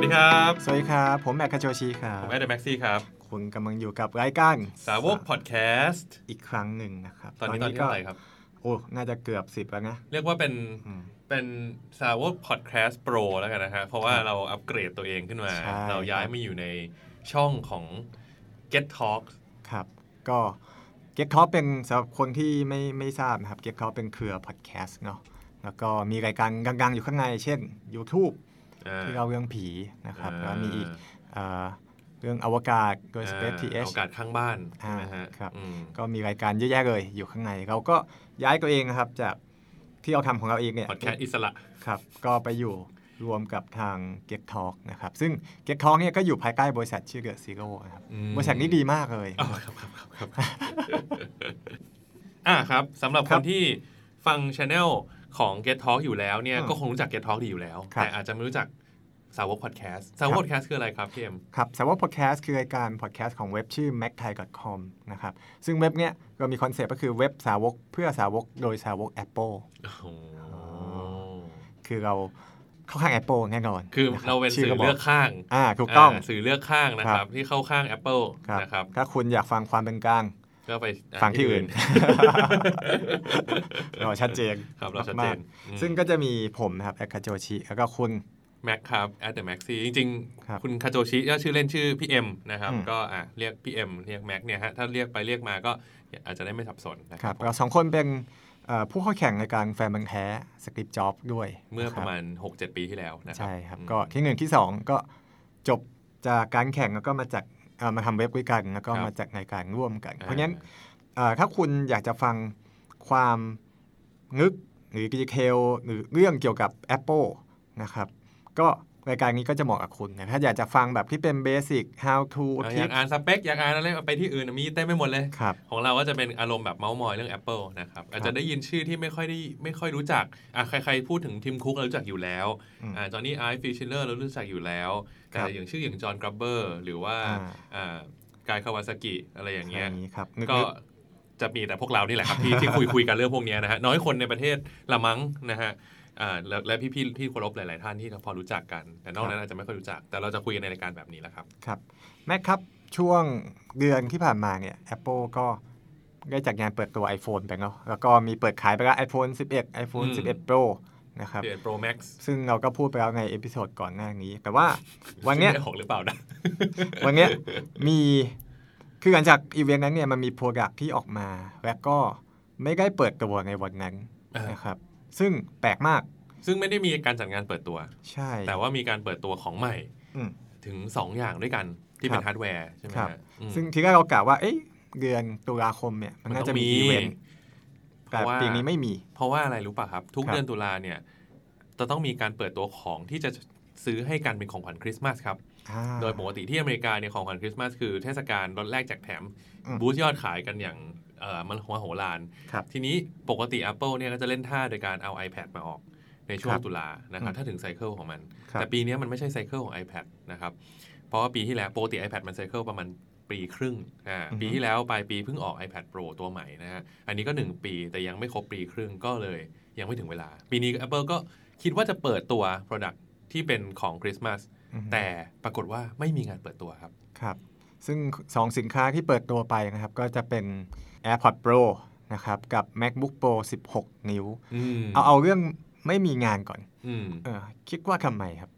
สวัสดีครับ สวัสดีครับ ผมแอดคาโจชิครับ ผม at the maxi ครับ คุณกำลังอยู่กับรายการสาวกพอดแคสต์อีกครั้งหนึ่งนะครับ ตอนนี้ตอนที่เท่าไหร่ครับ โอ้ น่าจะเกือบสิบแล้วนะ เรียกว่าเป็นอืมเป็นสาวกพอดแคสต์ Pro แล้วกันนะฮะ เพราะว่าเราอัปเกรดตัวเองขึ้นมาใช่เราย้ายมาอยู่ในช่องของ Get Talk ครับ ก็ Get Talk เป็นสำหรับคนที่ไม่ไม่ทราบนะครับ Get Talk เป็นเครือพอดแคสต์เนาะ แล้วก็มีรายการดังๆอยู่ข้างใน เช่น YouTube ที่เราเรื่องผีนะครับแล้วมีอีกเอ่อเรื่องอวกาศโดย Space อ่า TH โอกาสข้างบ้านอ่านะฮะครับอืมก็มีรายการเยอะแยะเลยอยู่ข้างในเราก็ย้ายตัวเองนะครับจากที่เราทำของเราเองเนี่ยพอดแคสต์อิสระครับก็ไปอยู่รวมกับทาง Get Talk นะครับซึ่ง Get Talk เนี่ยก็อยู่ภายใต้บริษัทชื่อเดอะซีโร่ครับอืมบริษัทนี้ดีมากเลยอ๋อครับครับครับครับอ่าครับสำหรับคครันบที่ฟังช anel ของ Get Talk อยู่แล้วเนี่ยอืมก็คงรู้จัก Get Talk ดีอยู่แล้วครับแต่อาจจะไม่รู้จักสาวกพอดแคสต์สาวกครับพอดแคสต์คืออะไรครับพี่เอ็มครับสาวกพอดแคสต์คือรายการพอดแคสต์ของเว็บชื่อ macthai.com นะครับซึ่งเว็บเนี้ยเรามี concept ก็คือเว็บสาวกเพื่อสาวกโดยสาวก Apple โอ้โหคือเราเข้าข้าง Apple แน่นอน คือะบเราเป็นชื่สื่อก็บเลือกข้างอ่าถูกต้องาสื่อเลือกข้างนะคครัรับบที่เข้าข้าง Apple ครับนะครับถ้าคุณอยากฟังความเป็นกลาง ก็ไปฟังที่อื่นเราชัดเจนครับเราชัดเจนมากๆซึ่งก็จะมีผมนะครับแอดคาโจชิแล้วก็คุณแม็กครับ at the maxi จริงครับๆคุณคาโจชิก็ชื่อเล่นชื่อพี่เอ็มนะครับอืมก็อะเรียกพี่เอ็มเรียกแม็กเนี่ยฮะถ้าเรียกไปเรียกมาก็อาจจะได้ไม่สับสนนะคครัรับบเราสองคนเป็นเอ่อผู้เข้าแข่งในการแฟนพันธุ์แท้ Steve Jobs ด้วย เมื่อคปบระมาณ 6-7 ปีที่แล้วนะครัใช่ครับอืมก็ที่หนึ่งที่สองก็จบจากการแข่งแล้วก็มาจากเอ่อ มาทำเว็บด้วยกัน แล้วก็ครับมาจากรายการร่วมกันอ่าเพราะฉะนั้นเอ่อถ้าคุณอยากจะฟังความนึกหรือดีเทลหรือเรื่องเกี่ยวกับ Apple นะครับ ก็ รายการนี้ก็จะเหมาะกับคุณนะถ้าอยากจะฟังแบบที่เป็นเบสิก how to อะอทิยาปกอ่านสเปคอยากอ่านอะไรไปที่อื่นมีเต็มไปหมดเลยครับของเราก็จะเป็นอารมณ์แบบเมาส์มอยเรื่อง Apple นะครับอาจจะได้ยินชื่อที่ไม่ค่อยได้ไม่ค่อยรู้จักอะใครๆพูดถึงทิมคุกเรารู้จักอยู่แล้วอืมอ่าจอห์นนี่ไอฟ์ฟิชเลอร์เรารู้จักอยู่แล้วแต่ครับอย่างชื่ออย่างจอห์นกรับเบอร์หรือว่าอ่าอ่ากายคาวาซากิอะไรอย่างเงี้ยนี้ครับนึกก็นึกจะมีแต่พวกเรานี่แหละครับที่ที่คุยคุยกันเรื่องพวกเนี้ยนะฮะน้อยคนในประเทศละมั้งนะฮะ อ่าและและพี่ๆที่เคารพหลาย ๆ ท่านที่พอรู้จักกัน แต่นอกนั้นอาจจะไม่ค่อยรู้จัก แต่เราจะคุยกันในรายการแบบนี้แหละครับ ครับแม็กครับช่วงเดือนที่ผ่านมาเนี่ย Apple ก็ได้จัดงานเปิดตัว iPhone ไปเนาะแล้วก็มีเปิดขายไปแล้ว iPhone 11 iPhone อืม 11 Pro นะครับ 11 Pro Max ซึ่งเราก็พูดไปแล้วใน episode ก่อนหน้านี้ แต่ว่าวันเนี้ยไม่ออกหรือเปล่านะ วันเนี้ยมีคือหลังจากอีเวนต์นั้นเนี่ยมันมี product ที่ออกมา แล้วก็ไม่ได้เปิดตัวในวันนั้นอ่า นะครับ ซึ่งแปลกมาก ซึ่งไม่ได้มีการจัดงานเปิดตัว ใช่ แต่ว่ามีการเปิดตัวของใหม่อืมถึง 2 อย่างด้วยกันที่เป็ครันบฮาร์ดแวร์ใช่ไหมครับฮะอืมซึ่งทีแรกเรากะว่า เอ้ยเดือนตุลาคมเนี่ย มันมันน่าต้จะองมีมีอีเวนต์เพแต่ราะว่าปีนี้ไม่มี เพราะว่าอะไรรู้ป่ะครับ ทุกครับเดือนตุลาเนี่ย จะต้องมีการเปิดตัวของที่จะซื้อให้กันเป็นของขวัญคริสต์มาสครับอ่าโดยปกติที่อเมริกาเนี่ยของขวัญคริสต์มาสคือเทศกาลลดแลกแจกแถมอืม boost ยอดขายกันอย่างเอ่อ มันหัวโหรานครับทีนี้ปกติ Apple เนี่ยก็จะเล่นท่าโดยการเอา iPad มาออกในช่วงครับตุลานะครับอืมถ้าถึง cycle ของมันครับแต่ปีเนี้ยมันไม่ใช่ไซเคิลของ iPad นะครับเพราะว่าปีที่แล้วปกติ iPad มันไซเคิลประมาณปีครึ่งอ่าอือฮึปีที่แล้วปลายปีเพิ่งออก iPad Pro ตัวใหม่นะฮะอันนี้ก็ 1 ปีแต่ยังไม่ครบปีครึ่งก็เลยยังไม่ถึงเวลา ปีนี้ Apple ก็คิดว่าจะเปิดตัว Product ที่เป็นของคริสต์มาสอือฮึแต่ปรากฏว่าไม่มีงานเปิดตัวครับครับ ซึ่งสองสินค้าที่เปิดตัวไปนะครับ ก็จะเป็น AirPods Pro นะครับ กับ MacBook Pro 16 นิ้วอืมเอาเอาเรื่องไม่มีงานก่อนอืมเออคิดว่าทำไมครับ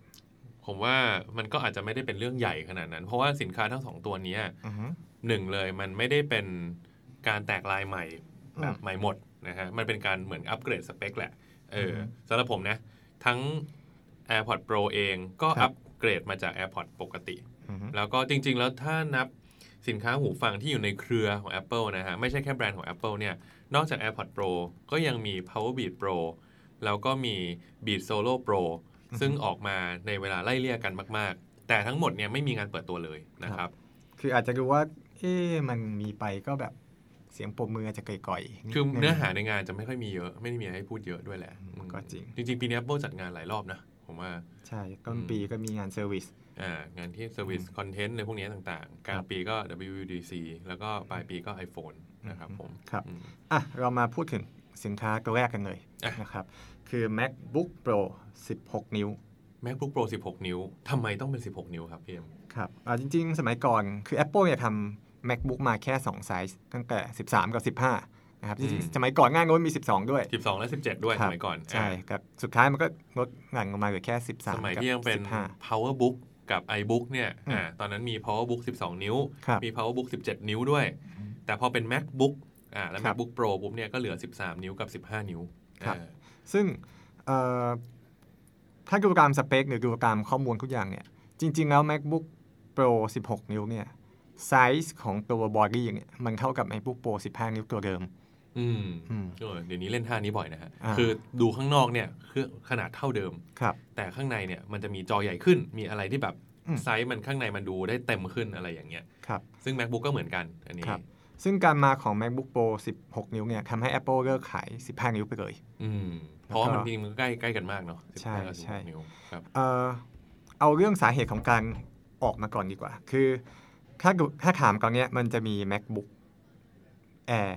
ผมว่ามันก็อาจจะไม่ได้เป็นเรื่องใหญ่ขนาดนั้น เพราะว่าสินค้าทั้งสองตัวเนี้ยอือฮึหนึ่งเลยมันไม่ได้เป็นการแตกลายใหม่แบบอืมใหม่หมดนะฮะ มันเป็นการเหมือนอัปเกรดสเปคแหละ เออออฮึสำหรับผมนะ ทั้ง AirPods Pro เองก็ครัอับปเกรดมาจาก AirPods ปกติอือฮึแล้วก็จริง ๆ แล้วถ้านับ สินค้าหูฟังที่อยู่ในเครือของ Apple นะฮะ ไม่ใช่แค่แบรนด์ของ Apple เนี่ย นอกจาก AirPods Pro ก็ยังมี Powerbeat Pro แล้วก็มี Beat Solo Pro ซึ่งออกมาในเวลาไล่เลี่ยกันมาก ๆ แต่ทั้งหมดเนี่ยไม่มีงานเปิดตัวเลยนะครับ คืออาจจะดูว่า เอ๊ะมันมีไปก็แบบเสียงปรบมืออาจจะก่อยๆดคือนึงเนื้อหาในงานจะไม่ค่อยมีเยอะ ไม่ได้มีอะไรให้พูดเยอะด้วยแหละอืมอืมก็จริง จริงๆ ปีนี้ Apple จัดงานหลายรอบนะ ผมว่า ใช่ ต้นปีก็มีงานเซอร์วิสอ่า งานที่ Service Content ในพวกนี้ต่างๆ กลางปีก็ WWDC แล้วก็ปลายปีก็ iPhone นะครับผม ครับอืมอะเรามาพูดถึงสินค้าตัวแรกกันเลยอะนะครับ คือ MacBook Pro 16 นิ้ว MacBook Pro 16 นิ้วทำไมต้องเป็น 16 นิ้วครับพี่เอ็มครับจริงๆ สมัยก่อนคือ Apple เนี่ยทำ MacBook มาแค่2ไซส์ตั้งแต่ 13 กับ 15นะครับจริงๆสมัยก่อนง่ายโน้นมี 12 ด้วย 12 และ 17 ด้วยคสรับมัยก่อน ใช่กับสุดท้ายมันก็ลดหลั่งลงมาเหลือแค่ 13 สมัยกับที่ยังเป็น15 PowerBook กับ iBook เนี่ยอืมอ่าตอนนั้นมี PowerBook 12 นิ้วครับมี PowerBook 17 นิ้วด้วย แต่พอเป็น MacBook อ่าแล้วครับ MacBook Pro ปุ๊บเนี่ยก็เหลือ 13 นิ้วกับ 15 นิ้วครับอ่าซึ่งเอ่อถ้าดูตามสเปคหรือดูตามข้อมูลทุกอย่างเนี่ย จริง ๆ แล้ว MacBook Pro 16 นิ้วเนี่ยไซส์ของตัว body เนี่ยมันเท่ากับ MacBook Pro 15 นิ้วตัวเดิม อืมอืมเออเดี๋ยวนี้เล่นท่านี้บ่อยนะฮะอ่าคือดูข้างนอกเนี่ยคือขนาดเท่าเดิมครับ แต่ข้างในเนี่ยมันจะมีจอใหญ่ขึ้น มีอะไรที่แบบอืมไซส์มันข้างในมันดูได้เต็มขึ้นอะไรอย่างเงี้ยครับ ซึ่ง MacBook ก็เหมือนกันอันนี้ครับซึ่งการมาของ MacBook Pro 16 นิ้วเนี่ยทำให้ Apple เลิกขาย 15 นิ้วไปเลยอืมเพราะว่าแล้วก็มันจริงๆมันก็ใกล้ใกล้กันมากเนาะใช่15กับใช่16นิ้วครับเอ่อเอาเรื่องสาเหตุของการออกมาก่อนดีกว่า คือถ้าดูถ้าถามก่อนเนี้ยมันจะมี MacBook Air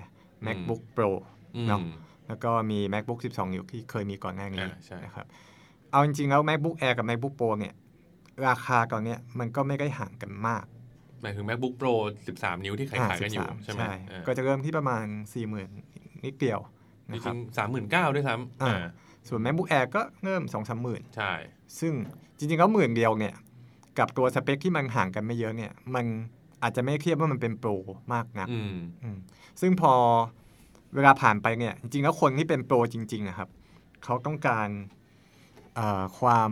MacBook Pro อืมเนาะแล้วก็มี MacBook 12 นิ้วที่เคยมีก่อนหน้านี้อ่าใช่นะครับเอาจริงๆแล้ว MacBook Air กับ MacBook Pro เนี่ย ราคาตอนเนี้ยมันก็ไม่ได้ห่างกันมากหมายถึง MacBook Pro 13 นิ้วที่ขายขายกันอยู่13ใช่ไหมเออก็จะเริ่มที่ประมาณ 40,000 นิดเดียวจนะคริรับงๆสามหมื่นเก้าด้วยซ้ำอ่าอ่าส่วน MacBook Air ก็เริ่ม2 3หมื่นใช่ ซึ่งจริงๆแล้วหมื่นเดียวเนี่ย กับตัวสเปคที่มันห่างกันไม่เยอะเนี่ย มัน อาจจะไม่เทียบว่ามันเป็นโปรมากนักอืมอืมซึ่งพอเวลาผ่านไปเนี่ย จริงๆแล้วคนที่เป็นโปรจริงๆนะครับ เขาต้องการเอ่อความ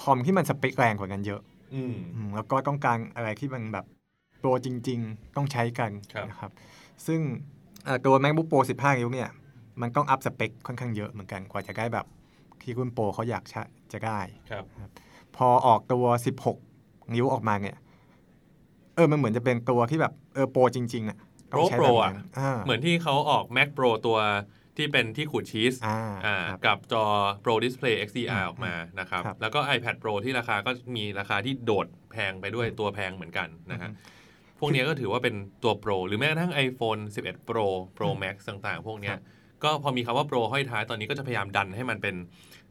คอมที่มันสเปคแรงกว่ากันเยอะอืมอืมแล้วก็ต้องการอะไรที่มันแบบโปรจริง ๆ ต้องใช้กันครับนะครับ ซึ่งเอ่อตัว MacBook Pro 15 นิ้วเนี่ย มันต้องอัพสเปคค่อนข้างเยอะเหมือนกันกว่าจะได้แบบที่รุ่นโปรเขาอยากใช้จะได้ครับ พอออกตัว 16 นิ้วออกมาเนี่ยเออมันเหมือนจะเป็นตัวที่แบบเออโปรจริงๆอะต้องใช้โปรแบบอะนั้นอ่าเหมือนที่เขาออก Mac Pro ตัวที่เป็นที่ขูดชีสอ่าอ่าครับกับจอ Pro Display XDR อืมออกมานะครับครับ แล้วก็ iPad Pro ที่ราคาก็มีราคาที่โดดแพงไปด้วยตัวแพงเหมือนกันนะฮะพวกเนี้ยก็ถือว่าเป็นตัว Pro หรือแม้กระทั่ง iPhone 11 Pro Pro Max ต่างๆ พวกเนี้ยครับก็พอมีคำว่า Pro ห้อยท้ายตอนนี้ก็จะพยายามดันให้มันเป็น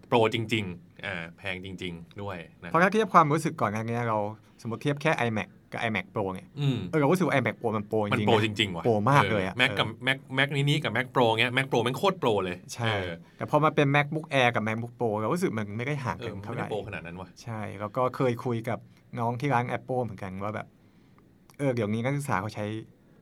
Pro จริงๆอ่าแพงจริง ๆ ด้วยนะเพราะถ้าเทียบความรู้สึกก่อนอันเนี้ยเราสมมติเทียบแค่ iMac กับ iMac Pro เนี่ยอืมเออเรารู้สึกว่า iMac Pro มันโปรจมันริงๆโปรนะจริงๆว่ะโปรมากเลยอะแม็กกับเออแม็กแม็กนี้กับ Mac Pro เงี้ย Mac Pro แม่งโคตรโปรเลย ใช่เออแต่พอมาเป็น MacBook Air กับ MacBook Pro เรารู้สึกมันไม่ได้ห่างเอกัอนมันเท่าไม่ไหได้ร่โปรขนาดนั้นว่ะใช่ แล้วก็เคยคุยกับน้องที่ร้าน Apple เหมือนกันว่าแบบ เออเดี๋ยวนี้นักศึกษาเขาใช้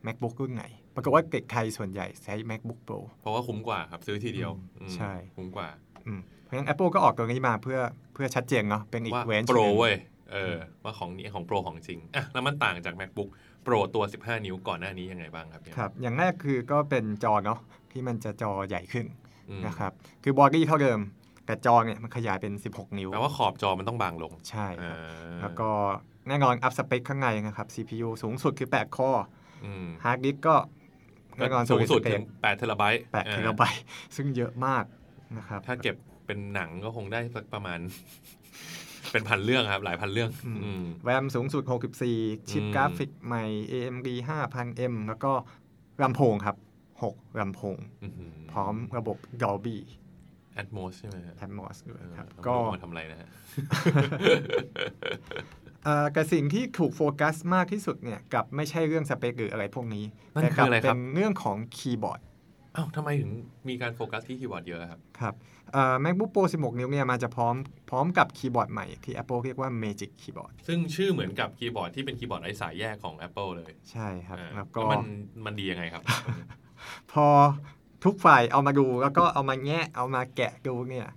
MacBook รุ่นไหนปรากฏว่าเด็กไทยส่วนใหญ่ใช้ MacBook Pro เพราะว่าคุ้มกว่าครับซื้อทีเดียวอืมอืมใช่คุ้มกว่าอืมเพราะฉะนั้น Apple ก็ออกตัวนี้มาเพื่อเพื่อชัดเจนเนาะเป็นอีก level pro เว้ย เออว่าของนี้ของ pro ของจริงอะแล้วมันต่างจาก MacBook Pro ตัว 15 นิ้วก่อนหน้านี้ยังไงบ้างครับเนี่ยครับ อย่างแรกคือก็เป็นจอเนาะที่มันจะจอใหญ่ขึ้นอืมนะครับ คือ body เท่าเดิม แต่จอเนี่ยมันขยายเป็น 16 นิ้วแปลว่าขอบจอมันต้องบางลง ใช่ครับอ่าแล้วก็แน่นอนอัพสเปคข้างในนะครับ CPU สูงสุดคือ 8 core อืมฮาร์ดดิสก์ก็แน่นอนสูงสุดเป็นถึง8เทราไบต์8เทราไบต์ซึ่งเยอะมากนะครับ ถ้าเก็บเป็นหนังก็คงได้สักประมาณ เป็นพันเรื่องครับ หลายพันเรื่องอืมอืมแรมสูงสุด 64 กิ๊กอืมกราฟิกใหม่ AMD 5000M แล้วก็ลำโพงครับ 6ลำโพงอื้อหือพร้อมระบบ Dolby Atmos ใช่ไหมฮะ Atmos ด้วยเออครับเราก็ไม่รู้มาทำอะไรนะฮะเอ่อแต่สิ่งที่ถูกโฟกัสมากที่สุดเนี่ยกับไม่ใช่เรื่องสเปคหรืออะไรพวกนี้นั่นแต่คืออะไรครับเป็นเรื่องของคีย์บอร์ด อ้าวทำไมถึงมีการโฟกัสที่คีย์บอร์ดเยอะครับ ครับเอ่อ MacBook Pro 16 นิ้วเนี่ยมาจะพร้อมพร้อมกับคีย์บอร์ดใหม่ที่ Apple เรียกว่า Magic Keyboard ซึ่งชื่อเหมือนกับคีย์บอร์ดที่เป็นคีย์บอร์ดไร้สายแยกของ Apple เลย ใช่ครับอ่าแล้วก็มันมันดียังไงครับ พอทุกฝ่ายเอามาดูแล้วก็เอามาแงะเอามาแกะดูเนี่ย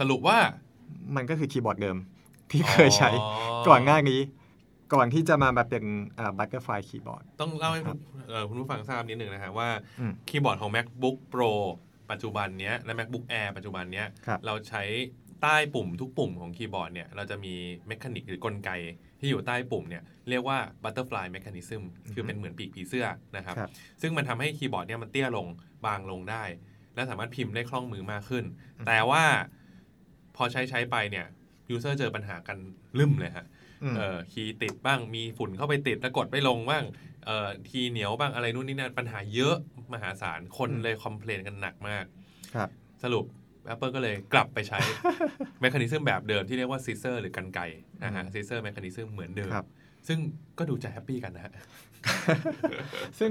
สรุปว่ามันก็คือคีย์บอร์ดเดิมที่เคยใช้อ๋อก่อนหน้านี้ ก่อนที่จะมาแบบเป็น butterfly คีย์บอร์ดต้องเล่าให้คุณเอ่อคุณผู้ฟังทราบนิดหนึ่งนะฮะว่าอืมคีย์บอร์ดของ MacBook Pro ปัจจุบันเนี้ยและ MacBook Air ปัจจุบันเนี้ยครับเราใช้ใต้ปุ่มทุกปุ่มของคีย์บอร์ดเนี่ยเราจะมี mechanic หรือกลไกที่อยู่ใต้ปุ่มเนี่ยเรียกว่า butterfly mechanism คือเป็นเหมือนปีกผีเสื้อนะครับครับซึ่งมันทำให้คีย์บอร์ดเนี่ยมันเตี้ยลงบางลงได้ และสามารถพิมพ์ได้คล่องมือมากขึ้นอืมแต่ว่าพอใช้ใช้ไปเนี่ย user เจอปัญหากันตรึมเลยฮะอืม เออ key ติดบ้างมีฝุ่นเข้าไปติดแล้วกดไม่ลงบ้างเอ่อทีเหนียวบ้างอะไรนู่นนี่นั่นปัญหาเยอะมหาศาลคนอืมเลย complain กันหนักมากครับ สรุป Apple ก็เลยกลับไปใช้ mechanism แบบเดิมที่เรียกว่า scissor หรือกรรไกรนะฮะ scissor mechanism เหมือนเดิมซึ่งก็ดูจะ happy กันนะฮะ ซึ่ง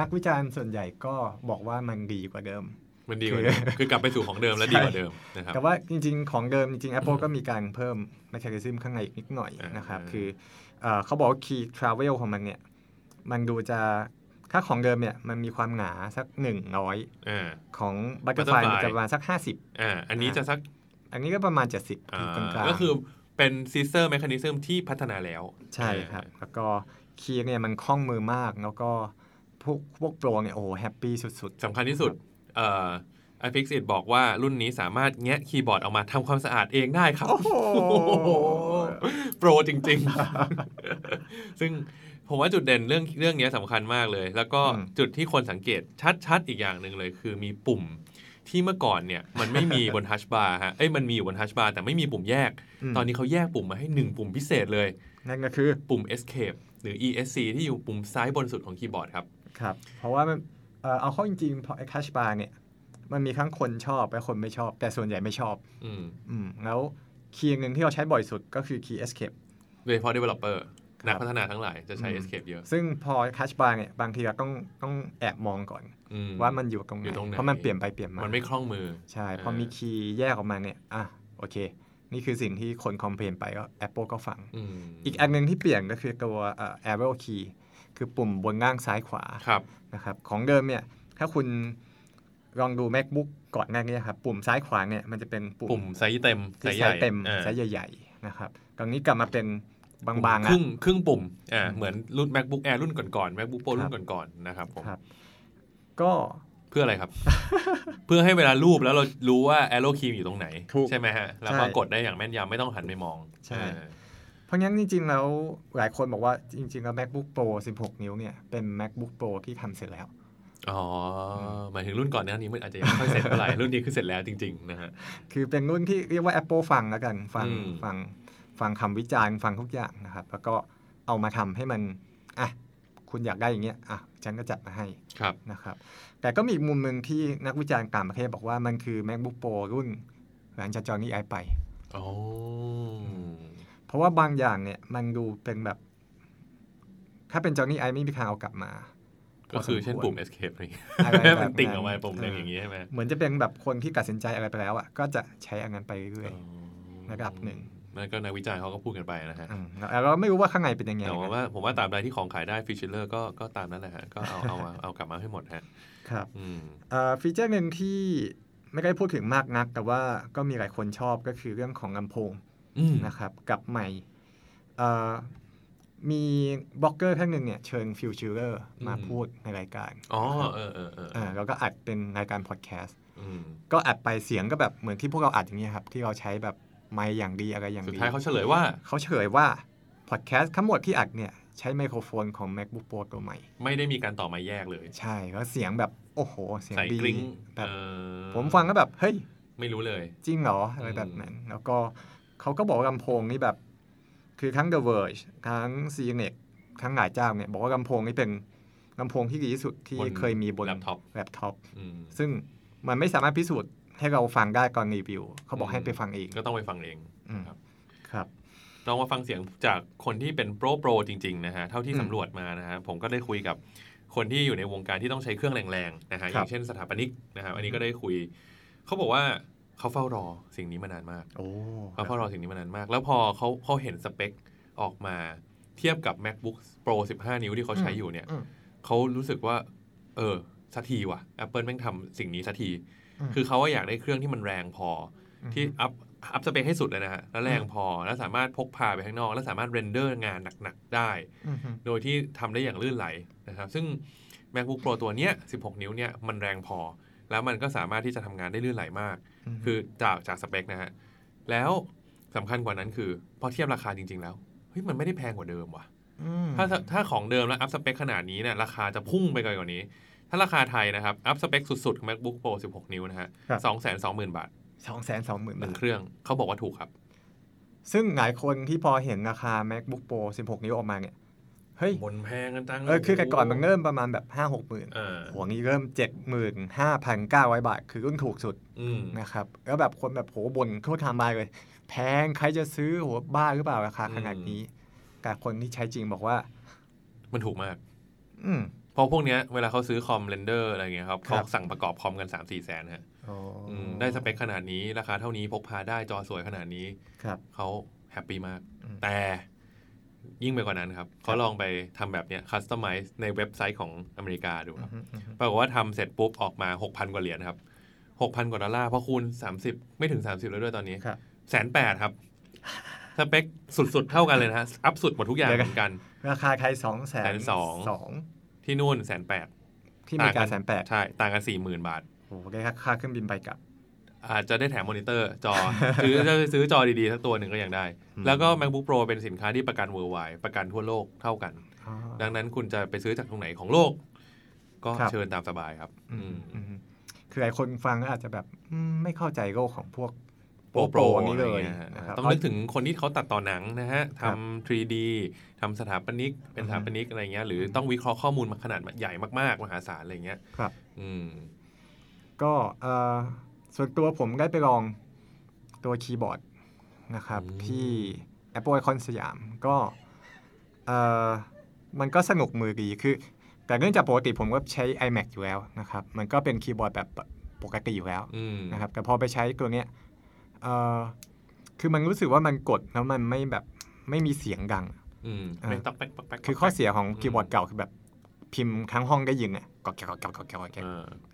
นักวิจารณ์ส่วนใหญ่ก็บอกว่ามันดีกว่าเดิม มันดีกว่าเดิมคือกลับไปสู่ของเดิมและดีกว่าเดิมนะครับแต่ว่าจริง ๆ ของเดิมจริง ๆ Apple ก็มีการเพิ่ม mechanism ข้างในอีกนิดหน่อยนะครับ คือเขาบอกว่า Key Travel ของมันเนี่ย มันดูจะถ้าของเดิมเนี่ย มันมีความหนาสักหนึ่งร้อยของ butterfly จะประมาณสักห้าสิบอ่าอันนี้จะสัก อันนี้ก็ประมาณเจ็ดสิบกลางก็คือเป็น scissor mechanism ที่พัฒนาแล้ว ใช่ครับ แล้วก็ key เนี่ยมันคล่องมือมากแล้วก็พวกพวก pro เนี่ยโอ้แฮปปี้สุดๆสำคัญที่สุดเอ่อ ไอฟิกซ์บอกว่ารุ่นนี้สามารถแงะคีย์บอร์ดออกมาทำความสะอาดเองได้ครับ pro จริง ๆ ซึ่งผมว่าจุดเด่นเรื่องเรื่องนี้สำคัญมากเลย แล้วก็จุดที่คนสังเกตชัด ๆ อีกอย่างหนึ่งเลย คือมีปุ่มที่เมื่อก่อนเนี่ยมันไม่มีบน Touch Bar ฮะ เอ้ยมันมีอยู่บน Touch Bar แต่ไม่มีปุ่มแยก ตอนนี้เขาแยกปุ่มมาให้หนึ่งปุ่มพิเศษเลย นั่นก็คือปุ่ม escape หรือ esc ที่อยู่ปุ่มซ้ายบนสุดของคีย์บอร์ดครับ ครับ เพราะว่า เอาเข้าจริงๆพอไอ้ Touch Bar เนี่ย มันมีทั้งคนชอบและคนไม่ชอบ แต่ส่วนใหญ่ไม่ชอบ อืมอืมแล้ว key หนึ่งที่เราใช้บ่อยสุดก็คือคีย์ escape โดยเฉพาะ developer นักพัฒนาทั้งหลายจะใช้ escape เยอะ ซึ่งพอ cache bar เนี่ยบางทีเราต้องต้องแอบมองก่อน ว่ามันอยู่ตรงไหน เพราะมันเปลี่ยนไปเปลี่ยนมา มันไม่คล่องมือ ใช่ พอมีคีย์แยกออกมาเนี่ย อะ โอเค นี่คือสิ่งที่คนคอมเพลนไปก็ Apple ก็ฟัง อีกอันหนึ่งที่เปลี่ยนก็คือตัว arrow key คือปุ่มบนล่างซ้ายขวานะครับของเดิมเนี่ยถ้าคุณลองดู macbook ก่อนหน้านี้ครับปุ่มซ้ายขวาเนี่ยมันจะเป็นปุ่มไซส์เต็มไซส์เต็มไซส์ใหญ่ๆนะครับตอนนี้กลับมาเป็นบางๆครึ่งครึ่งปุ่มอ่าเหมือนรุ่น macbook air รุ่นก่อนๆ macbook pro รุ่นก่อนๆนะครับผมก็เพื่ออะไรครับ เพื่อให้เวลาลูบแล้วเรารู้ว่า arrow key อยู่ตรงไหน ใช่ไหมฮะ แล้วก็กดได้อย่างแม่นยำไม่ต้องหันไปมอง ใช่ เพราะงั้นจริง ๆ แล้วหลายคนบอกว่าจริง ๆ แล้ว macbook pro 16 นิ้วเนี่ยเป็น macbook pro ที่ทำเสร็จแล้ว อ๋อ หมายถึงรุ่นก่อนหน้านี้มันอาจจะยังไม่ค่อยเสร็จเท่าไหร่ รุ่นนี้คือเสร็จแล้วจริง ๆ นะฮะ คือเป็นรุ่นที่เรียกว่า Apple ฟังแล้วกัน ฟัง ฟัง ฟังคำวิจารณ์ ฟังทุกอย่างนะครับ แล้วก็เอามาทำให้มัน อะ คุณอยากได้อย่างเงี้ย อะ ฉันก็จัดมาให้ ครับ นะครับ แต่ก็มีอีกมุมหนึ่งที่นักวิจารณ์ต่างประเทศบอกว่ามันคือ macbook pro รุ่น หลังจากจอนี้ไอไปเพ ราะว่าบางอย่างเนี่ยมันดูเป็นแบบ ถ้าเป็นจอนี่ไอไม่มีทางเอากลับมาก็คือเช่นปุ่ม escape นี่มันติ่งออกมาปุ่มหนึ่งอย่างนี้ใช่ไหมเหมือนจะเป็นแบบคนที่ตัดสินใจอะไรไปแล้วอะก็จะใช้อันนั้นไปเรื่อยระดับหนึ่งนั่นก็นักวิจัยเขาก็พูดกันไปนะฮะเราไม่รู้ว่าข้างในเป็นยังไงแต่ว่าผมว่าตามใดที่ของขายได้ฟีเจอร์ก็ก็ตามนั้นแหละฮะก็เอาเอาเอากลับมาให้หมดฮะครับฟีเจอร์หนึ่งที่ไม่ได้พูดถึงมากนัก แต่ว่าก็มีหลายคนชอบก็คือเรื่องของลำโพง นะครับ กับใหม่มีบล็อกเกอร์ท่านหนึ่งเนี่ยเชิญ Phil Schiller มาพูดในรายการอ๋อเออเออเออแล้วก็อัดเป็นรายการพอดแคสต์ก็อัดไปเสียงก็แบบเหมือนที่พวกเราอัดอย่างนี้ครับ ที่เราใช้แบบไมค์อย่างดีอะไรอย่างดีสุดท้ายเขาเฉลยว่าเขาเฉลยว่าพอดแคสต์ทั้งหมดที่อัดเนี่ย ใช้ไมโครโฟนของ macbook pro ตัวใหม่ ไม่ได้มีการต่อไมค์แยกเลย ใช่แล้วเสียงแบบโอ้โห เสียงดีแบบผมฟังก็แบบ เฮ้ย ไม่รู้เลย จริงเหรออะไรแบบนั้น แล้วก็ เขาก็บอกว่าลำโพงนี่แบบ คือทั้ง The Verge ทั้ง c n e t ทั้งหลายเจ้าเนี่ยบอกว่าลำโพงนี่เป็นลำโพงที่ดีที่สุดที่เคยมีบนแล็ปท็อปแล็ปท็อปซึ่งมันไม่สามารถพิสูจน์ให้เราฟังได้ก่อนรีวิว เขาบอกให้ไปฟังเอง ก็ต้องไปฟังเองครับครับลองมาฟังเสียงจากคนที่เป็น pro pro จริง ๆ นะฮะ เท่าที่สำรวจมานะฮะ ผมก็ได้คุยกับคนที่อยู่ในวงการที่ต้องใช้เครื่องแรง ๆ นะฮะ อย่างเช่นสถาปนิกนะฮะ อันนี้ก็ได้คุย เขาบอกว่า เขาเฝ้ารอสิ่งนี้มานานมากเขาเฝ้ารอสิ่งนี้มานานมาก แล้วพอเขาเขาเห็นสเปคออกมาเทียบกับ macbook pro 15 นิ้วที่เขาใช้อยู่เนี่ยเขารู้สึกว่า เออสักทีว่ะ Apple แม่งทำสิ่งนี้สักที คือเขาอยากได้เครื่องที่มันแรงพอ ที่อัพอัพสเปคให้สุดเลยนะฮะ แล้วแรงพอ แล้วสามารถพกพาไปข้างนอก แล้วสามารถ render งานหนัก ๆ ได้ โดยที่ทำได้อย่างลื่นไหลนะครับ ซึ่ง macbook pro ตัวเนี้ย 16 นิ้วเนี่ย มันแรงพอ แล้วมันก็สามารถที่จะทำงานได้ลื่นไหลมาก คือจากจากสเปคนะฮะ แล้วสำคัญกว่านั้นคือ พอเทียบราคาจริง ๆ แล้วเฮ้ยมันไม่ได้แพงกว่าเดิมว่ะถ้าถ้าของเดิมแล้วอัพสเปคขนาดนี้เนี่ยราคาจะพุ่งไปไกลกว่านี้ ถ้าราคาไทยนะครับ อัพสเปคสุดๆของ macbook pro 16 นิ้วนะฮะสองแสนสองหมื่นบาทสองแสนสองหมื่นบาทเครื่องเขาบอกว่าถูกครับ ซึ่งหลายคนที่พอเห็นราคา MacBook Pro 16 นิ้วออกมาเนี่ย เฮ้ยบ่นแพงกันจังเออคือแต่ก่อนมันเริ่มประมาณแบบห้าหกหมื่นเออตัวนี้เริ่มเจ็ดหมื่นห้าพันเก้าร้อยบาท คือรุ่นถูกสุดอืมนะครับแล้วแบบคนแบบโหบนทั่วทางบายเลย แพงใครจะซื้อโหบ้าหรือเปล่าราคาขนาดนี้แต่คนที่ใช้จริงบอกว่า มันถูกมาก อืมเพราะพวกเนี้ยเวลาเขาซื้อคอม render อะไรเงี้ยครับครัเขาบสั่งประกอบคอมกัน3 4มสี่แสนฮะอ๋อออืมได้สเปคขนาดนี้ราคาเท่านี้พกพาได้จอสวยขนาดนี้ครับเขา happy มากอืมแต่ ยิ่งไปกว่านั้นครับเขาลองไปทำแบบเนี้ย customize ในเว็บไซต์ของอเมริกาดูครับอืมอืมอืมปรากฏว่าทำเสร็จปุ๊บออกมา 6,000 กว่าเหรียญครับ6,000 กว่าดอลลาร์เพราะคูณ 30 ไม่ถึง 30 แล้วด้วยตอนนี้ครับแสนแปดครับสเปคสุดๆ เท่ากันเลยนะฮะอัพสุดหมดทุกอย่างเหมือนกัน ราคาไทยสองแสนสองสองที่นู่นแสนแปดที่อเมริกาแสนแปดใช่ ต่างกัน40,000บาทโอ้โหได้ค่าเครื่องบินไปกลับ อาจจะได้แถมมอนิเตอร์จอซื้อจะซื้อจอดีๆสักตัวหนึ่งก็ยังได้อืมแล้วก็ MacBook Pro เป็นสินค้าที่ประกัน worldwide ประกันทั่วโลกเท่ากันอ๋อดังนั้นคุณจะไปซื้อจากตรงไหนของโลก ก็ครับเชิญตามสบายครับอือืมมอืมคือหลายคนฟังก็อาจจะแบบอืมไม่เข้าใจโลกของพวกโปรโปรนี้เลยอะไรงี้นะครับต้องนึกถึงคนที่เขาตัดต่อหนังนะฮะครับทำ 3D ทำสถาปนิก เป็นอือสฮึถาปนิกอะไรเงี้ย หรือต้องวิเคราะห์ข้อมูลมาขนาดใหญ่มากๆ มหาศาลอะไรเงี้ย ครับ อืม ก็เอ่อ ส่วนตัวผมได้ไปลองตัวคีย์บอร์ดนะครับอืมที่ Apple Icon สยามก็เอ่อมันก็สนุกมือดีคือ แต่เนื่องจากปกติผมก็ใช้ iMac อยู่แล้วนะครับ มันก็เป็นคีย์บอร์ดแบบปกติอยู่แล้วอืมนะครับ แต่พอไปใช้ตัวเนี้ยเอ่อคือมันรู้สึกว่ามันกดแล้วมันไม่แบบไม่มีเสียงดังอืมอ่าเป็นต๊อกแป๊กต๊อกแป๊กคือข้อเสียของอืมคีย์บอร์ดเก่าคือแบบ พิมพ์ทั้งห้องได้ยินอะกอกแกกกอกแกกกอกแกกอกแก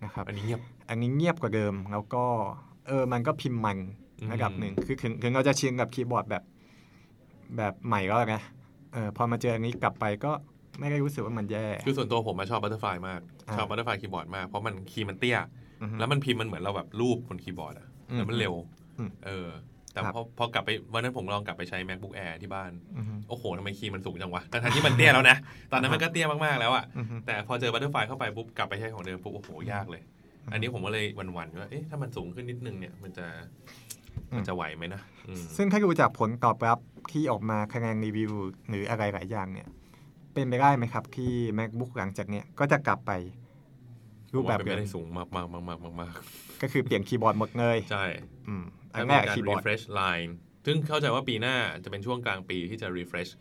นะครับอันนี้เงียบอันนี้เงียบกว่าเดิมแล้วก็เออมันก็พิมพ์มันระดับหนึ่งคือถึงถึงเราจะชินกับคีย์บอร์ดแบบ แบบใหม่ก็แล้วนะเออพอมาเจออันนี้กลับไปก็ไม่ได้รู้สึกว่ามันแย่ คือส่วนตัวผมชอบ butterfly มากอ่าชอบ butterfly keyboard มาก เพราะมัน key มันเตี้ย แล้วมันพิมพ์มันเหมือนเราแบบรูปบนคีย์บอร์ดอะแล้วมันเร็ว เออ แต่ครับพอพอกลับไปวันนั้นผมลองกลับไปใช้ macbook air ที่บ้านอือฮึโอ้โหทำไมคีย์มันสูงจังวะทั้งๆที่มันเตี้ยแล้วนะ ตอนนั้นมันก็เตี้ยมาก ๆ แล้วอะอือฮึแต่พอเจอบัตเตอร์ไฟเข้าไปปุ๊บ กลับไปใช้ของเดิมปุ๊บ โอ้โห ยากเลยอืมอันนี้ผมก็เลยหวันๆว่าเอ๊ะถ้ามันสูงขึ้นนิดนึงเนี่ยมันจะอืมมันจะไหวไหมนะอืมซึ่งถ้าดูจากผลตอบรับที่ออกมาคะแนนรีวิว หรืออะไรหลายอย่างเนี่ย เป็นไปได้ไหมครับ ที่ macbook หลังจากเนี้ยก็จะกลับไปรูปแบบผมว่าเป็นเดิไปมได้สูงมากมากมากมากมากมากก็คือเปลี่ยนคีย์บอร์ดหมดเลยใช่ อืมอั แล้วนมีแรกการคีย์บอร์ด refresh line ซึ่งเข้าใจว่าปีหน้าจะเป็นช่วงกลางปีที่จะ refresh ค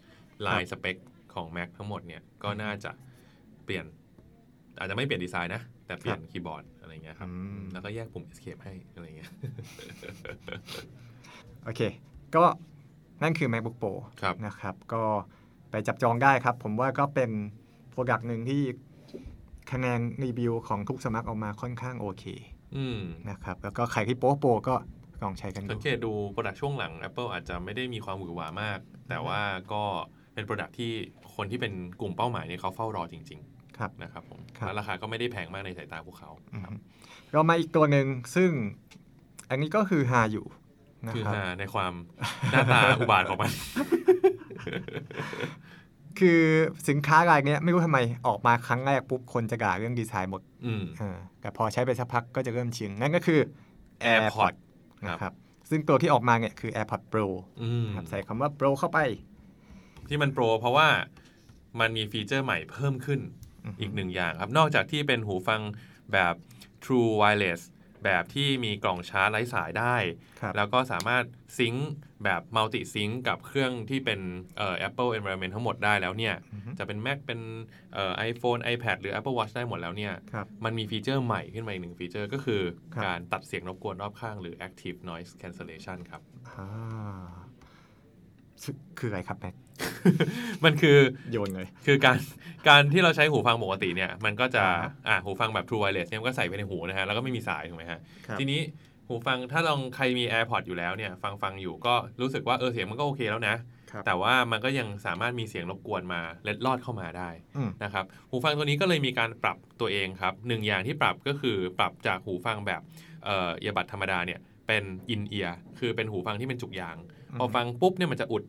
line รับสเปคของ Mac ทั้งหมดเนี่ย ก็น่าจะเปลี่ยน อาจจะไม่เปลี่ยนดีไซน์นะ แต่เปลี่ยนคีย์บอร์ดอะไรเงี้ยครับอืมแล้วก็แยกปุ่ม escape ให้อะไรเงี้ย โอเค ก็นั่นคือ MacBook Pro ครับนะครับ ก็ไปจับจองได้ครับ ผมว่าก็เป็น product หนึ่งที่คะแนนรีวิวของทุกสำนักออกมาค่อนข้างโอเคอืมนะครับ แล้วก็ใครที่โป๊ะโปรก็ ลองใช้กันสัดูงเกตดู product ช่วงหลัง Apple อาจจะไม่ได้มีความหวือหวามาก แต่ว่าก็เป็น product ที่คนที่เป็นกลุ่มเป้าหมายเนี่ยเขาเฝ้ารอจริงครับๆนะครับผมครับแล้วราคาก็ไม่ได้แพงมากในสายตาพวกเขาอืมครับเรามาอีกตัวหนึ่งซึ่งอันนี้ก็คือฮาอยู่นะคือครับฮาในความหน้าตาอุบาทของมันคือสินค้ารายเนี้ยไม่รู้ทำไมออกมาครั้งแรกปุ๊บคนจะด่าเรื่องดีไซน์หมด อืมเออแต่พอใช้ไปสักพักก็จะเริ่มชินนั่นก็คือ AirPod นะครับซึ่งตัวที่ออกมาเนี่ยคือ AirPod Pro อืมครับใส่คำว่า Pro เข้าไป ที่มันโปรเพราะว่ามันมีฟีเจอร์ใหม่เพิ่มขึ้นอือฮึอีกหนึ่งอย่างครับ นอกจากที่เป็นหูฟังแบบ True Wireless แบบที่มีกล่องชาร์จไร้สายได้ครับแล้วก็สามารถซิงค์แบบมัลติซิงค์กับเครื่องที่เป็นเอ่อ Apple Environment ทั้งหมดได้แล้วเนี่ยอือฮึจะเป็น Mac เป็นเอ่อ iPhone iPad หรือ Apple Watch ได้หมดแล้วเนี่ยครับมันมีฟีเจอร์ใหม่ขึ้นมาอีกหนึ่งฟีเจอร์ก็คือครับการตัดเสียงรบกวนรอบข้างหรือ Active Noise Cancellation ครับอ่าซึ่งคืออะไรครับแม็ก มันคือโยนเลยคือการการที่เราใช้หูฟังปกติเนี่ย มันก็จะอ่าฮะอ่าหูฟังแบบ True Wireless เนี่ยมันก็ใส่ไปในหูนะฮะแล้วก็ไม่มีสายถูกไหมฮะครับทีนี้หูฟังถ้าลองใครมี AirPod อยู่แล้วเนี่ยฟังฟังอยู่ก็รู้สึกว่าเออเสียงมันก็โอเคแล้วนะครับแต่ว่ามันก็ยังสามารถมีเสียงรบกวนมาเล็ดลอดเข้ามาได้อืมนะครับหูฟังตัวนี้ก็เลยมีการปรับตัวเองครับหนึ่งอย่างที่ปรับก็คือปรับจากหูฟังแบบเอ่อเอียบัดธรรมดาเนี่ยเป็นอินเอียร์คือเป็นหูฟังที่เป็นจุกยาง พอฟังปุ๊บเนี่ยมันจะอุด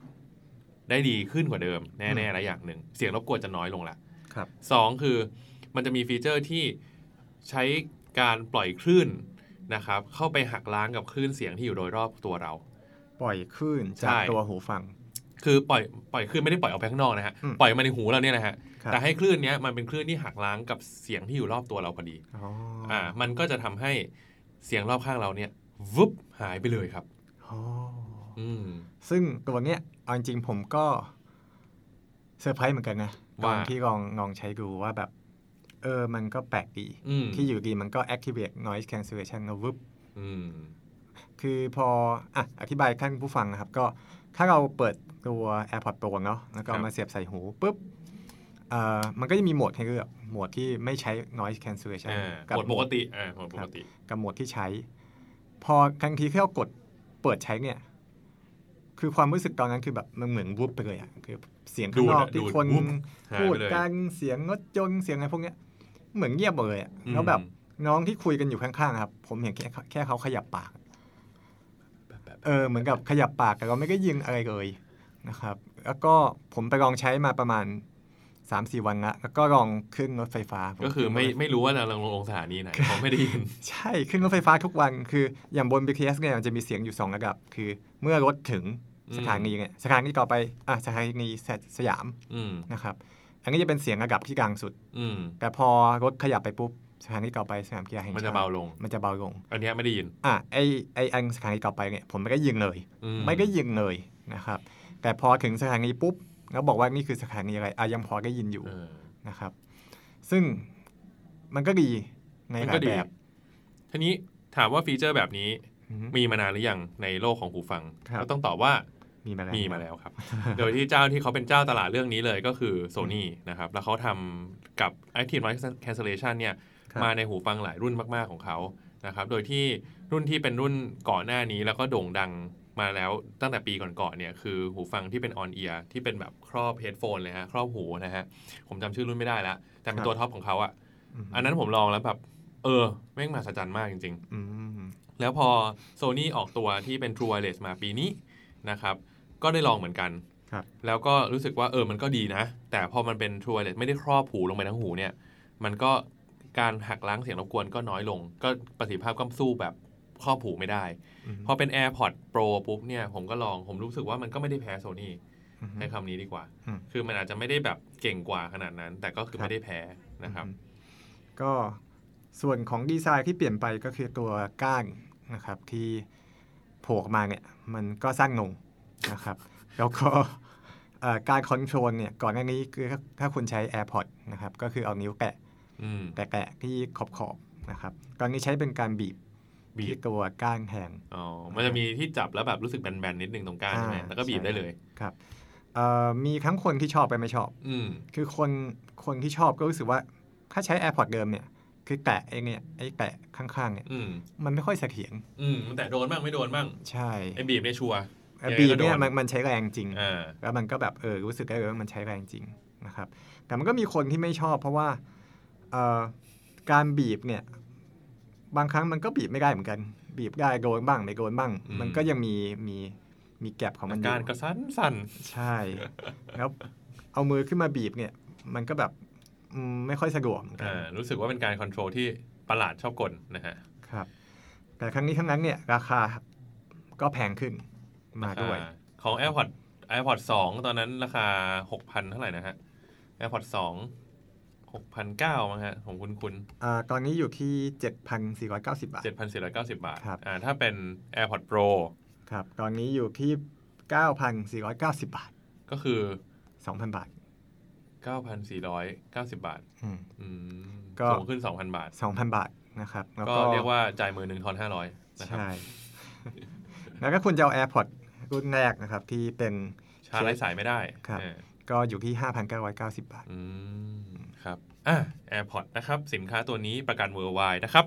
ได้ดีขึ้นกว่าเดิมแน่ๆและอย่างหนึ่ง เสียงรบกวนจะน้อยลงละครับสองคือมันจะมีฟีเจอร์ที่ใช้การปล่อยคลื่นนะครับ เข้าไปหักล้างกับคลื่นเสียงที่อยู่โดยรอบตัวเรา ปล่อยคลื่นจากใช่ตัวหูฟัง คือปล่อยปล่อยคลื่นไม่ได้ปล่อยออกไปข้างนอกนะฮะอืมปล่อยมาในหูเราเนี่ยนะฮะครับแต่ให้คลื่นเนี้ยมันเป็นคลื่นที่หักล้างกับเสียงที่อยู่รอบตัวเราพอดีอ๋ออ่า มันก็จะทำให้เสียงรอบข้างเราเนี่ยวุบหายไปเลยครับ อ๋ออืม ซึ่งตัวเนี้ยเอาจริงๆผมก็เซอร์ไพรส์เหมือนกันนะตว่าอนที่ลองลองใช้ดูว่าแบบ เออมันก็แปลกดีอืมที่อยู่ดีมันก็ activate noise cancellation แล้ววึบอืมคือพออะอธิบายท่านผู้ฟังนะครับ ก็ถ้าเราเปิดตัว AirPods Pro เนาะแล้วก็เอาครับมาเสียบใส่หูปุ๊บเอ่อมันก็จะมีโหมดให้เลือกโหมดที่ไม่ใช้ noise cancellation อ่ากับหมดปกติอ่าหมดปกติ กับโหมดที่ใช้ พอทันทีที่เรากดเปิดใช้เนี่ย คือความรู้สึกตอนนั้นคือแบบมันเหมือนวุบไปเลยอะคือเสียงข้างนอกดูดอะที่ดูดคนวุบหายพูดไปเลยกันเสียงรถยนต์เสียงอะไรพวกเนี้ยเหมือนเงียบหมดเลยอะอืมแล้วแบบน้องที่คุยกันอยู่ข้างๆครับ ผมเห็นแค่แค่เขาขยับปากแบบแบบเออเหมือนกับขยับปากแต่เราไม่ได้ยินอะไรเลยนะครับ แล้วก็ผมไปลองใช้มาประมาณ3 4วันละแล้วก็ลองขึ้นรถไฟฟ้าผก็คือไม่ขึ้นรถไม่รู้ว่าเราลงลงสถานีไหนผมไม่ได้ยิน ใช่ขึ้นรถไฟฟ้าทุกวัน คืออย่างบน BTS เนี่ยมันจะมีเสียงอยู่2ระดับ คือเมื่อรถถึงอืม สถานีเนี่ยสถานีต่อไปอะสถานีสยามอืมนะครับ อันนี้จะเป็นเสียงระดับที่กลางสุดอืมแต่พอรถขยับไปปุ๊บสถานีต่อไปสนามกีฬาแห่งมันชาจะติเบาลง มันจะเบาลง อันเนี้ยไม่ได้ยิน อะไอไออันสถานีต่อไปเนี่ยผมไม่ได้ยิงเลยอืไม่ได้ยิงเลยนะครับ แต่พอถึงสถานีปุ๊บแล้วบอกว่านี่คือสถานีอะไรอะยังพอได้ยินอยู่เออนะครับ ซึ่งมันก็ดีในมันหลาก็ยดีแบบทีนี้ถามว่าฟีเจอร์แบบนี้อือฮึ มีมานานหรือยังในโลกของหูฟังครับก็ต้องตอบว่ามีมาแล้วมีมาแล้วครับ โดยที่เจ้าที่เขาเป็นเจ้าตลาดเรื่องนี้เลยก็คือ Sony นะครับ แล้วเขาทำกับ Active Noise Cancellation เนี่ยครับมาในหูฟังหลายรุ่นมาก ๆ ของเขานะครับ โดยที่รุ่นที่เป็นรุ่นก่อนหน้านี้แล้วก็โด่งดังมาแล้วตั้งแต่ปีก่อนๆเนี่ยคือหูฟังที่เป็น on ear ที่เป็นแบบครอบเฮดโฟนเลยฮะครอบหูนะฮะ ผมจำชื่อรุ่นไม่ได้แล้วแต่เป็นตัวท็อปของเขาอะอืมอันนั้นผมลองแล้วแบบ เออ แม่งมหัศจรรย์มากจริงๆอืมแล้วพอ Sony ออกตัวที่เป็น True Wireless มาปีนี้นะครับ ก็ได้ลองเหมือนกันครับแล้วก็รู้สึกว่าเออมันก็ดีนะ แต่พอมันเป็น True Wireless ไม่ได้ครอบหูลงไปทั้งหูเนี่ย มันก็การหักล้างเสียงรบกวนก็น้อยลง ก็ประสิทธิภาพก็สู้แบบครอบหูไม่ได้อืมพอเป็น AirPods Pro ปุ๊บเนี่ยผมก็ลองผมรู้สึกว่ามันก็ไม่ได้แพ้ Sony อืมใช้คำนี้ดีกว่าอืมคือมันอาจจะไม่ได้แบบเก่งกว่าขนาดนั้น แต่ก็คือครับไม่ได้แพ้นะครับอืมก็ ส่วนของดีไซน์ที่เปลี่ยนไปก็คือตัวก้านนะครับที่โผล่ออกมาเนี่ยมันก็สั้นลงนะครับ แล้วก็เอ่อการคอนโทรลเนี่ยก่อนหน้านี้คือถ้าถ้าคุณใช้ AirPods นะครับก็คือเอานิ้วแตะอืมแตะๆที่ขอบขอบๆนะครับตอนนี้ใช้เป็นการบีบบีบที่ตัวก้านแทนอ๋อมันจะมีที่จับแล้วแบบรู้สึกแบนๆนิดนึงตรงกลางใช่ไหมอ่าแล้วก็บีบใช่ได้เลยครับเอ่อมีทั้งคนที่ชอบไปไม่ชอบ อืมคือคนคนที่ชอบก็รู้สึกว่าถ้าใช้ AirPods เดิมเนี่ย คือแตะไอ้เนี่ยไอ้แตะข้างๆเนี่ยอืมมันไม่ค่อยเสถียรอืมมันแต่โดนบ้างไม่โดนบ้างใช่ไอ้บีบเนี่ยชัวร์ไอ้บีบยังไงก็โดนเนี่ยมันมันใช้แรงจริงอ่าแล้วมันก็แบบเออรู้สึกได้เลยว่ามันใช้แรงจริงนะครับ แต่มันก็มีคนที่ไม่ชอบ เพราะว่าเอ่อการบีบเนี่ย บางครั้งมันก็บีบไม่ได้เหมือนกัน บีบได้โดนบ้างไม่โดนบ้าง มันก็ยังมีมีมีแกลบของมันอการยู่ก็สั้นสั่นใช่ แล้วเอามือขึ้นมาบีบเนี่ย มันก็แบบอืม ไม่ค่อยสะดวกเหมือนกันอ่ารู้สึกว่าเป็นการคอนโทรลที่ประหลาดชอบกลนะฮะครับ แต่ครั้งนี้ทั้งนั้นเนี่ย ราคาก็แพงขึ้นมาด้วยอ่ของ AirPods AirPods 2ตอนนั้นราคา 6,000 เท่าไหร่นะฮะ AirPods 2 6,900มั้งฮะของคุณคุณอ่าตอนนี้อยู่ที่ 7,490 บาท 7,490 บาทครับอ่าถ้าเป็น AirPods Pro ครับ ตอนนี้อยู่ที่ 9,490 บาท ก็คือ 2,000 บาท 9,490 บาทอืมอืมก็สูงขึ้น 2,000 บาท 2,000 บาทนะครับ แล้วก็ก็เรียกว่าจ่ายมือหนึ่งทอน500นะครับใช่แล้วก็คุณจะเอา AirPods รุ่นแรกนะครับ ที่เป็นชาร์จไร้สายไม่ได้ครับเออก็อยู่ที่ 5,990 บาทอืมครับอะ AirPods นะครับ สินค้าตัวนี้ประกัน worldwide นะครับ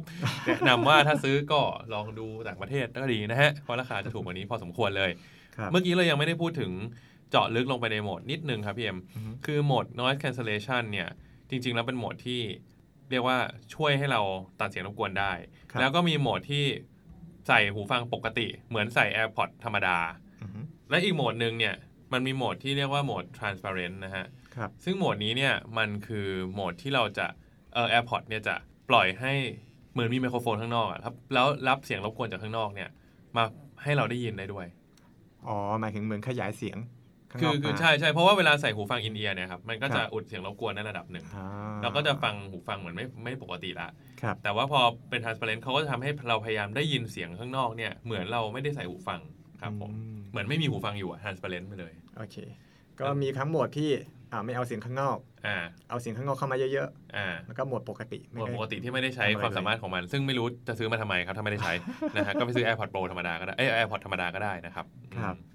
แนะนำว่าถ้าซื้อก็ลองดูต่างประเทศก็ดีนะฮะ เพราะราคาจะถูกกว่านี้พอสมควรเลยครับเมื่อกี้เรายังไม่ได้พูดถึง เจาะลึกลงไปในโหมดนิดนึงครับพี่เอ็มอือฮึคือโหมด noise cancellation เนี่ยจริง ๆ แล้วเป็นโหมดที่เรียกว่าช่วยให้เราตัดเสียงรบกวนได้ครับแล้วก็มีโหมดที่ใส่หูฟังปกติ เหมือนใส่ AirPods ธรรมดาอือฮึและอีกโหมดหนึ่งเนี่ยมันมีโหมดที่เรียกว่าโหมด transparent นะฮะครับซึ่งโหมดนี้เนี่ยมันคือโหมดที่เราจะเออ AirPods เนี่ยจะปล่อยให้เหมือนมีไมโครโฟนข้างนอกอะครับแล้วรับเสียงรบกวนจากข้างนอกเนี่ยมาให้เราได้ยินได้ด้วย อ๋อ หมายถึงเหมือนขยายเสียงข้าง คืนออกคือมาใช่ใช่เพราะว่าเวลาใส่หูฟังอินเอียร์เนี่ยครับมันก็ครัจะบอุดเสียงรบกวนในระดับหนึ่งอ่าเราก็จะฟังหูฟังเหมือนไม่ไม่ปกติละครับแต่ว่าพอเป็น transparent เขาก็จะทำให้เราพยายามได้ยินเสียงข้างนอกเนี่ยเหมือนเราไม่ได้ใส่หูฟังครับผมอืมเหมือนไม่มีหูฟังอยู่อะ transparent ไปเลยโอเคก็มีทั้งโหมดที่อ่าไม่เอาเสียงข้างนอกอ่าเอาเสียงข้างนอกเข้ามาเยอะอ่าๆแล้วก็โหมดปกติไม่โหมดได้ปกติที่ไม่ได้ใช้ทำอะไรความสามารถของมัน ซึ่งไม่รู้จะซื้อมาทำไมครับถ้าไม่ได้ใช้นะฮะก็ไปซื้อ AirPods Pro ธรรมดาก็ได้เอ้ย AirPods ธรรมดาก็ได้นะครับครับเอ่อ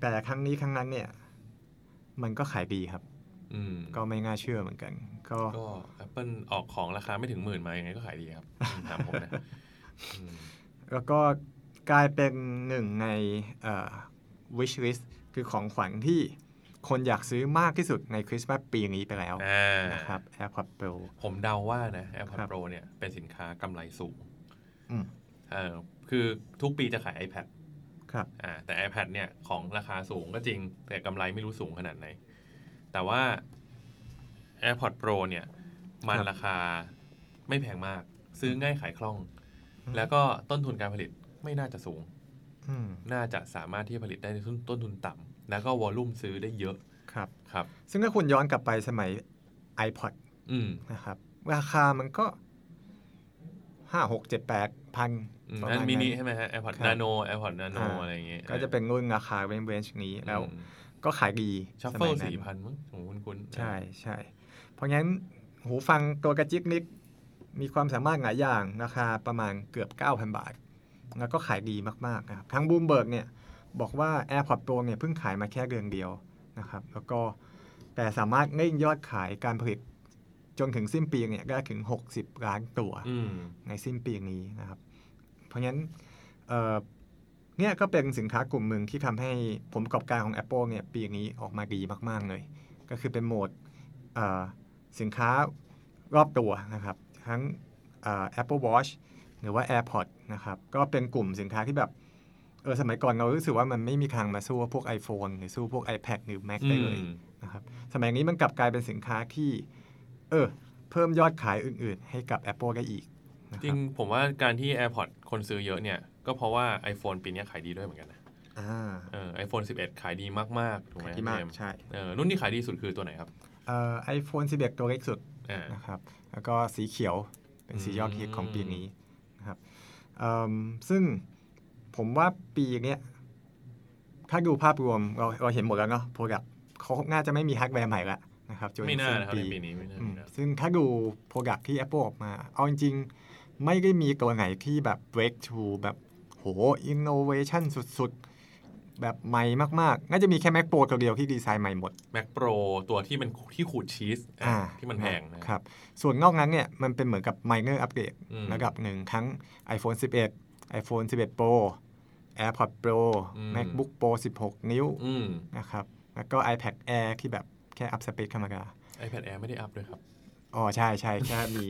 แต่ครั้งนี้ครั้งนั้นเนี่ย มันก็ขายดีครับอืมก็ไม่น่าเชื่อเหมือนกัน ก็ก็ Apple ออกของราคาไม่ถึงหมื่นมายังไงก็ขายดีครับถามผมนะอืมแล้วก็กลายเป็นหนึ่งในเอ่อ wish list คือของขวัญที่คนอยากซื้อมากที่สุดในคริสต์มาสปีนี้ไปแล้วอ่านะครับ AirPods Pro ผมเดาว่านะ AirPods ครับ Pro เนี่ยเป็นสินค้ากำไรสูงอืมเออคือทุกปีจะขาย iPad ครับอ่าแต่ iPad เนี่ยของราคาสูงก็จริง แต่กำไรไม่รู้สูงขนาดไหน แต่ว่า AirPods Pro เนี่ย มันครับราคาไม่แพงมาก ซื้อง่ายขายคล่องอืมแล้วก็ต้นทุนการผลิตไม่น่าจะสูงอืมน่าจะสามารถที่จะผลิตได้ในต้นต้นทุนต่ำแล้วก็วอลลุ่มซื้อได้เยอะครับครับ ซึ่งถ้าคุณย้อนกลับไปสมัย iPod อืมนะครับ ราคามันก็ห้าหกเจ็ดแปดพันอืม ประนั่มาณนมินินั้นใช่ไหมฮะ AirPods ครับ Nano AirPods Nano อ่าอะไรอย่างเงี้ยก็จะเป็นรุ่นราคาเรนจ์นี้แล้วก็ขายดีชัฟสเฟิมัลยนั้นสี่พันมั้งของคุณคุณใช่ใช่เพราะงั้นหูฟังตัวกระจิกนิกมีความสามารถหลายอย่างราคาประมาณเกือบ 9,000 บาท แล้วก็ขายดีมากๆนะครับทั้งบูมเบิร์กเนี่ยบอกว่า AirPods Pro เนี่ยเพิ่งขายมาแค่เดือนเดียวนะครับ แล้วก็แต่สามารถเร่งยอดขายการผลิตจนถึงสิ้นปีเนี่ยได้ถึง 60 ล้านตัวอืมในสิ้นปีนี้นะครับ เพราะงั้นเอ่อเนี่ยก็เป็นสินค้ากลุ่มหนึ่งที่ทำให้ผลประกอบการของ Apple เนี่ยปีนี้ออกมาดีมาก ๆ เลย ก็คือเป็นโหมดเอ่อสินค้ารอบตัวนะครับ ทั้งเอ่อ Apple Watch หรือว่า AirPods นะครับ ก็เป็นกลุ่มสินค้าที่แบบเออสมัยก่อนเรารู้สึกว่ามันไม่มีทางมาสู้พวก iPhone หรือสู้พวก iPad หรือ Mac ได้เลยอืมนะครับสมัยนี้มันกลับกลายเป็นสินค้าที่ เออเพิ่มยอดขายอื่น ๆ ให้กับ Apple ได้อีกนะค จริรังบผมว่าการที่ AirPods คนซื้อเยอะเนี่ย ก็เพราะว่า iPhone ปีนี้ขายดีด้วยเหมือนกันนะอ่าเออ iPhone 11ขายดีมากๆถูกไหมที่มากพี่เอ็มใช่เออรุ่นที่ขายดีสุดคือตัวไหนครับเอ่อ iPhone 11ตัวเล็กสุดอ่านะครับแล้วก็สีเขียวเป็นสียอดฮิตอืมของปีนี้นะครับเอิ่มซึ่งผมว่าปีเนี้ยถ้าดูภาพรวมเราเราเห็นหมดแล้วเนาะ product เขาน่าจะไม่มีฮาร์ดแวร์ใหม่ละนะครับจนไม่น่าสิ้นนะครับปีในปีนี้ไม่น่าอืมไม่น่าซึ่งถ้าดู product ที่ Apple ออกมา เอาจริงๆ ไม่ได้มีตัวไหนที่แบบ breakthrough แบบโห innovation สุดๆ แบบใหม่มากๆ น่าจะมีแค่ Mac Pro ตัวเดียวที่ดีไซน์ใหม่หมด Mac Pro ตัวที่เป็นที่ขูดชีสอะอ่าที่มันแพงนะครับ ส่วนนอกนั้นเนี่ย มันเป็นเหมือนกับ minor upgrade อืมระดับหนึ่งทั้ง iPhone 11 iPhone 11 Pro AirPods Pro อืม MacBook Pro 16 นิ้วอืมนะครับ แล้วก็ iPad Air ที่แบบแค่อัพสเปคธรรมดา iPad Air ไม่ได้อัพด้วยครับ อ๋อ ใช่ใช่แค่มี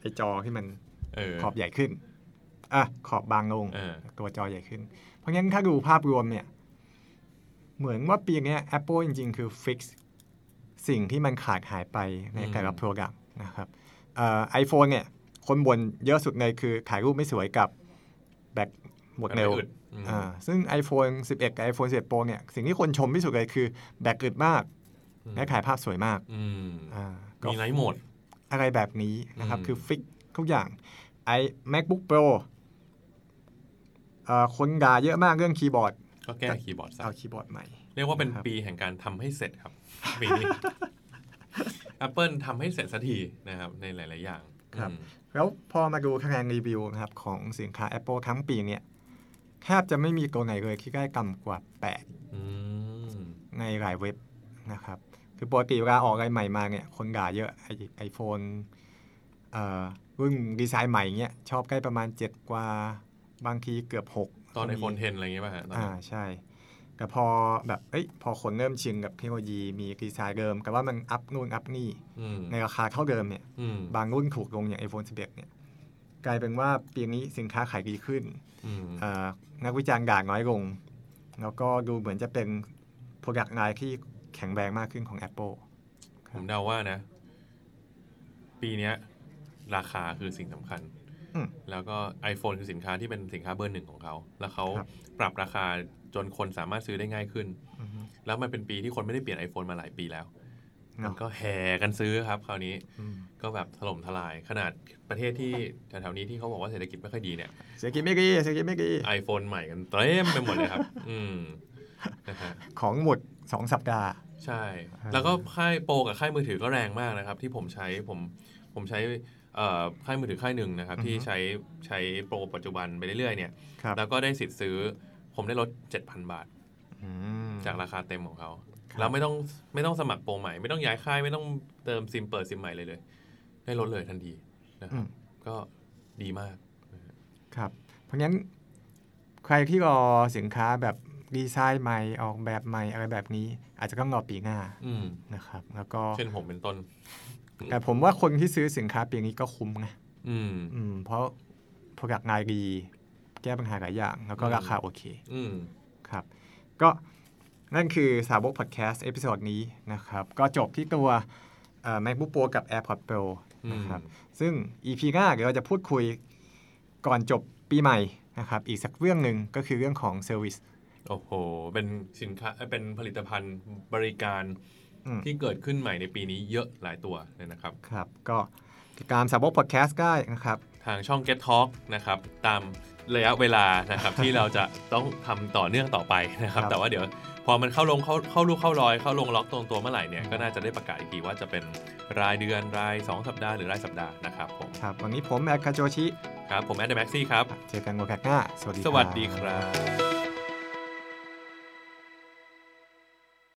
ไอจอที่มันเออ ขอบใหญ่ขึ้นอะขอบบางลงเออตัวจอใหญ่ขึ้น เพราะงั้นถ้าดูภาพรวมเนี่ย เหมือนว่าปีเนี้ย Apple จริง ๆ คือฟิกสิ่งที่มันขาดหายไปในแต่ละ Product นะครับไอโฟนเนี่ย คนบ่นเยอะสุดเลยคือถ่ายรูปไม่สวยกับแบตหมดเร็วแบบไม่อึดอืมอ่าซึ่ง iPhone 11 กับ iPhone 11 Pro เนี่ย สิ่งที่คนชมที่สุดเลยคือแบตอึดมาก และถ่ายภาพสวยมากอืมอ่าก็มีไลท์โหมด อะไรแบบนี้นะครับอืมคือฟิกทุกอย่าง ไอ MacBook Pro เอ่อคนด่าเยอะมากเรื่องคีย์บอร์ด ก็แก้คีย์บอร์ดซะเอาคีย์บอร์ดใหม่ เรียกว่าเป็นนะครับปีแห่งการทำให้เสร็จครับปีนี้ Apple ทำให้เสร็จสักทีนะครับ ในหลาย ๆ อย่างครับอืมแล้วพอมาดูคะแนนรีวิวนะครับ ของสินค้า Apple ทั้งปีเนี่ยแทบจะไม่มีตัวไหนเลยที่ได้ต่ำกว่าอืม8ในหลายเว็บนะครับ คือปกติเวลาออกอะไรใหม่มาเนี่ย คนด่าเยอะไอไอโฟนเอ่อ รุ่นดีไซน์ใหม่เงี้ยชอบใกล้ประมาณ 7 กว่าบางทีเกือบ 6 ตอน iPhone 10อะไรอย่างเงี้ยป่ะฮะตอนอ่านั้นใช่ แต่พอแบบเอ้ยพอคนเริ่มชินกับเทคโนโลยีมีดีไซน์เดิมแต่ว่ามันอัพนู่นอัพนี่อืมในราคาเท่าเดิมเนี่ยอืมบางรุ่นถูกลงอย่าง iPhone 11 เนี่ย กลายเป็นว่าปีนี้สินค้าขายดีขึ้นอืมอ่านักวิจารณ์ด่าน้อยลง แล้วก็ดูเหมือนจะเป็น Product Line ที่แข็งแรงมากขึ้นของ Apple ผมเดาว่านะ ปีเนี้ย ราคาคือสิ่งสำคัญอืมแล้วก็ iPhone คือสินค้าที่เป็นสินค้าเบอร์หนึ่งของเขา แล้วเขาครับปรับราคาจนคนสามารถซื้อได้ง่ายขึ้นอือฮึแล้วมันเป็นปีที่คนไม่ได้เปลี่ยน iPhone มาหลายปีแล้วเนอะมันก็แห่กันซื้อครับ คราวนี้อืมก็แบบถล่มทลายขนาดประเทศที่แถวๆนี้ที่เขาบอกว่าเศรษฐกิจไม่ค่อยดีเนี่ยเศรษฐกิจไม่ดีเศรษฐกิจไม่ดี iPhone ใหม่กันเต็มไปหมดเลยครับ อืมนะฮะของหมดสองสัปดาห์ ใช่อ่าแล้วก็ค่ายโปรกับค่ายมือถือก็แรงมากนะครับ ที่ผมใช้ผมผมใช้เอ่อ ค่ายมือถือค่ายหนึ่งนะครับที่ใช้ใช้โปรปัจจุบันไปเรื่อยๆเนี่ยครับแล้วก็ได้สิทธิ์ซื้อผมได้ลด 7,000 บาทอืมจากราคาเต็มของเขาครับแล้วไม่ต้องไม่ต้องสมัครโปรใหม่ไม่ต้องย้ายค่ายไม่ต้องเติมซิมเปิดซิมใหม่เลยเลย ได้ลดเลยทันทีนะคอืรับมก็ดีมาก ครับ เพราะงั้นใครที่รอสินค้าแบบดีไซน์ใหม่ออกแบบใหม่อะไรแบบนี้ อาจจะต้องรอปีหน้าอืมนะครับ แล้วก็เช่นผมเป็นต้น แต่ผมว่าคนที่ซื้อสินค้าปีนี้ก็คุ้มนะอืมอืม เพราะผลักงานดี แก้ปัญหาหลายอย่าง แล้วก็อืมราคาโอเค อืมครับ ก็นั่นคือสาวกพอดแคสต์ episode นี้นะครับ ก็จบที่ตัวเอ่อ MacBook Pro กับ AirPods Pro อืมนะครับ ซึ่ง EP หน้าเดี๋ยวเราจะพูดคุยก่อนจบปีใหม่นะครับ อีกสักเรื่องหนึ่งก็คือเรื่องของ service โอ้โห เป็นสินค้าเอ้ยเป็นผลิตภัณฑ์บริการอืม ที่เกิดขึ้นใหม่ในปีนี้เยอะหลายตัวเลยนะครับ ครับ ก็ติดตามสาวกพอดแคสต์ได้นะครับ ทางช่อง Get Talk นะครับ ตามระยะเวลานะครับ ที่เราจะต้องทำต่อเนื่องต่อไปนะครับครับ แต่ว่าเดี๋ยวพอมันเข้าลงเข้าเข้าลูกเข้ารอยเข้าลงล็อกตรงตัวเมื่อไหร่เนี่ยก็น่าจะได้ประกาศอีกทีว่าจะเป็นรายเดือนราย 2 สัปดาห์หรือรายสัปดาห์นะครับผมครับวันนี้ผมแอดคาโจชิครับผมแอดเดแม็กซี่ครับเจอกันโอกาสหน้าสวัสดีสวัสดีครับ